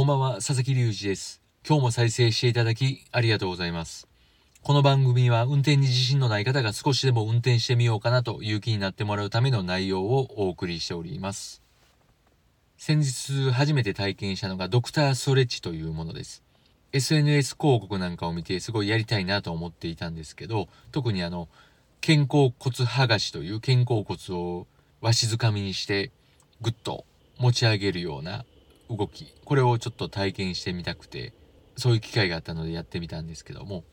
こんばんは、佐々木隆二です。今日も再生していただきありがとうございます。この番組は運転に自信のない方が少しでも運転してみようかなという気になってもらうための内容をお送りしております。先日初めて体験したのがドクターストレッチというものです。SNS 広告なんかを見てすごいやりたいなと思っていたんですけど、特にあの、肩甲骨剥がしという肩甲骨をわしづかみにしてぐっと持ち上げるような動きこれをちょっと体験してみたくてそういう機会があったのでやってみたんですけども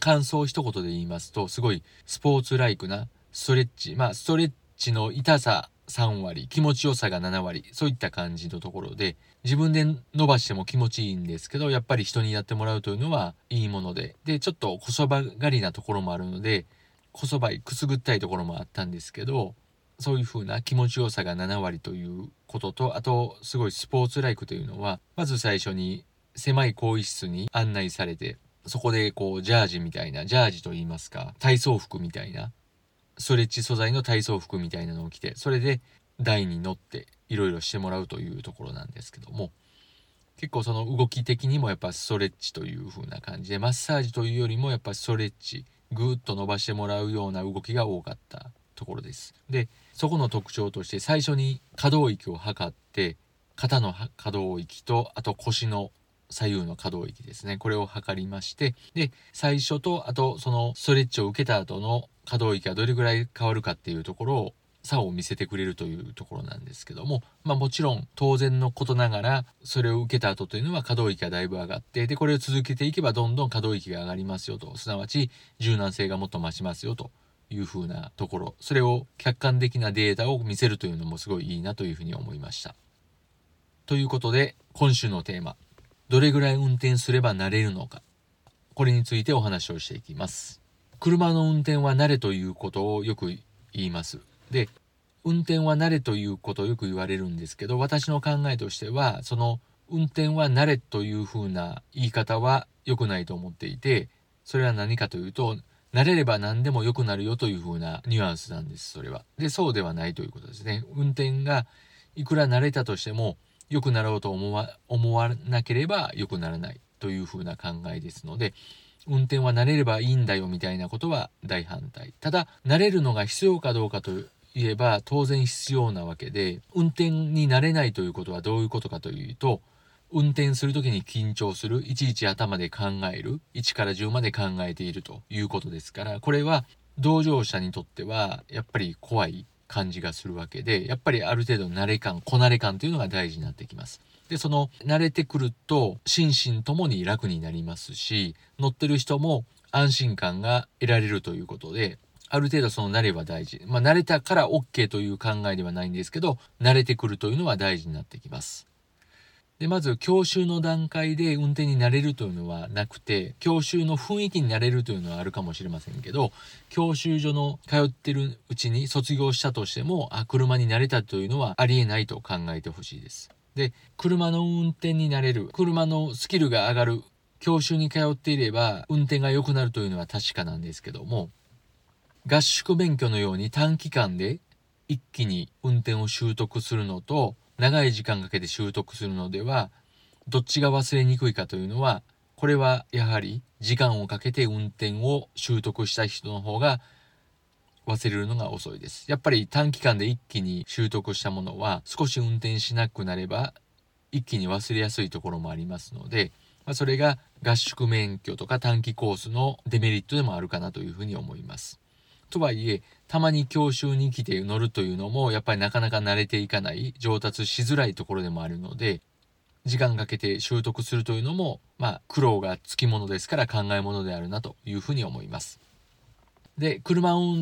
感想を一言で言いますとすごいスポーツライクなストレッチまあストレッチの痛さ3割気持ちよさが7割そういった感じのところで自分で伸ばしても気持ちいいんですけどやっぱり人にやってもらうというのはいいものででちょっとこそばがりなところもあるのでこそばいくすぐったいところもあったんですけどそういう風な気持ちよさが7割ということと、あと、すごいスポーツライクというのは、まず最初に狭い更衣室に案内されて、そこでこう、ジャージみたいな、ジャージと言いますか、体操服みたいな、ストレッチ素材の体操服みたいなのを着て、それで台に乗っていろいろしてもらうというところなんですけども、結構その動き的にもやっぱストレッチという風な感じで、マッサージというよりもやっぱストレッチ、ぐーっと伸ばしてもらうような動きが多かった。ところです。で、そこの特徴として最初に可動域を測って、肩の可動域と、あと腰の左右の可動域ですね。これを測りまして、で、最初と、あとそのストレッチを受けた後の可動域がどれぐらい変わるかっていうところを差を見せてくれるというところなんですけども、まあもちろん当然のことながら、それを受けた後というのは可動域がだいぶ上がって、で、これを続けていけばどんどん可動域が上がりますよと、すなわち柔軟性がもっと増しますよというふうなところ、それを客観的なデータを見せるというのもすごいいいなというふうに思いました。ということで、今週のテーマ、どれぐらい運転すれば慣れるのか、これについてお話をしていきます。車の運転は慣れということをよく言います。で、運転は慣れということをよく言われるんですけど、私の考えとしては、その運転は慣れというふうな言い方は良くないと思っていて、それは何かというと、慣れれば何でも良くなるよという風なニュアンスなんです、それは。で、そうではないということですね。運転がいくら慣れたとしても、良くなろうと思わ思わなければ良くならないという風な考えですので、運転は慣れればいいんだよみたいなことは大反対。ただ、慣れるのが必要かどうかといえば当然必要なわけで、運転に慣れないということはどういうことかというと、運転するときに緊張する、いちいち頭で考える、1から10まで考えているということですから、これは同乗者にとってはやっぱり怖い感じがするわけで、やっぱりある程度慣れ感、こなれ感というのが大事になってきます。で、その慣れてくると心身ともに楽になりますし、乗ってる人も安心感が得られるということで、ある程度その慣れは大事。まあ慣れたから OK という考えではないんですけど、慣れてくるというのは大事になってきます。で、まず教習の段階で運転になれるというのはなくて、教習の雰囲気になれるというのはあるかもしれませんけど、教習所の通ってるうちに卒業したとしても、あ、車になれたというのはありえないと考えてほしいです。で、車の運転になれる、車のスキルが上がる、教習に通っていれば運転が良くなるというのは確かなんですけども、合宿勉強のように短期間で一気に運転を習得するのと、長い時間かけて習得するのでは、どっちが忘れにくいかというのは、これはやはり時間をかけて運転を習得した人の方が忘れるのが遅いです。やっぱり短期間で一気に習得したものは少し運転しなくなれば一気に忘れやすいところもありますので、まあ、それが合宿免許とか短期コースのデメリットでもあるかなというふうに思います。とはいえ、たまに教習に来て乗るというのも、やっぱりなかなか慣れていかない、上達しづらいところでもあるので、時間かけて習得するというのも、まあ、苦労がつきものですから考えものであるなというふうに思います。で、車を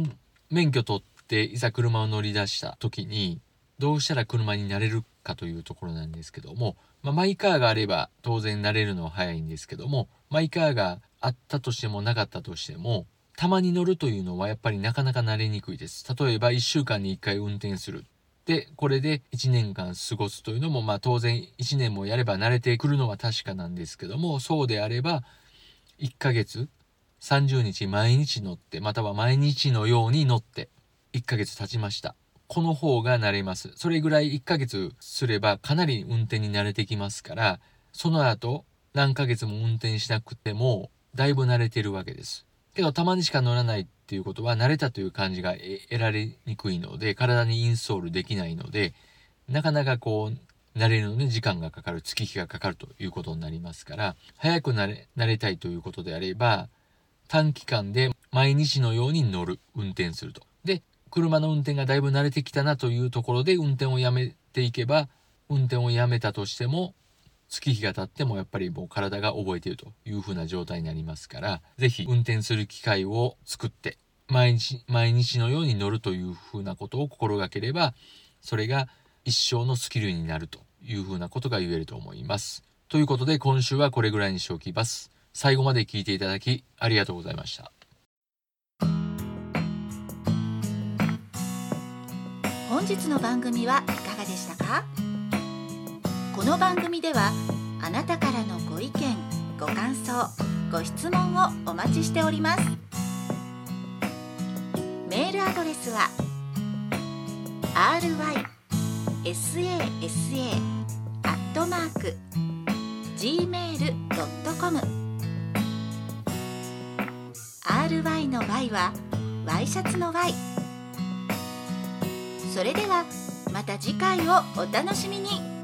免許取っていざ車を乗り出した時にどうしたら車になれるかというところなんですけども、まあ、マイカーがあれば当然慣れるのは早いんですけどもマイカーがあったとしてもなかったとしてもたまに乗るというのはやっぱりなかなか慣れにくいです。例えば1週間に1回運転する。で、これで1年間過ごすというのも、まあ当然1年もやれば慣れてくるのは確かなんですけども、そうであれば1ヶ月30日毎日乗って、または毎日のように乗って1ヶ月経ちました。この方が慣れます。それぐらい1ヶ月すればかなり運転に慣れてきますから、その後何ヶ月も運転しなくてもだいぶ慣れてるわけです。けどたまにしか乗らないっていうことは慣れたという感じが得られにくいので体にインストールできないのでなかなかこう慣れるのに時間がかかる月日がかかるということになりますから早くなれ慣れたいということであれば短期間で毎日のように乗る運転すると。で車の運転がだいぶ慣れてきたなというところで運転をやめていけば運転をやめたとしても月日が経ってもやっぱりもう体が覚えているという風な状態になりますから、是非運転する機会を作って、毎日、毎日のように乗るという風なことを心がければ、それが一生のスキルになるという風なことが言えると思います。ということで今週はこれぐらいにしておきます。最後まで聞いていただきありがとうございました。本日の番組はいかがでしたか？この番組ではあなたからのご意見ご感想ご質問をお待ちしております。メールアドレスは rysasa.gmail.com ry の y はワイシャツの y それではまた次回をお楽しみに。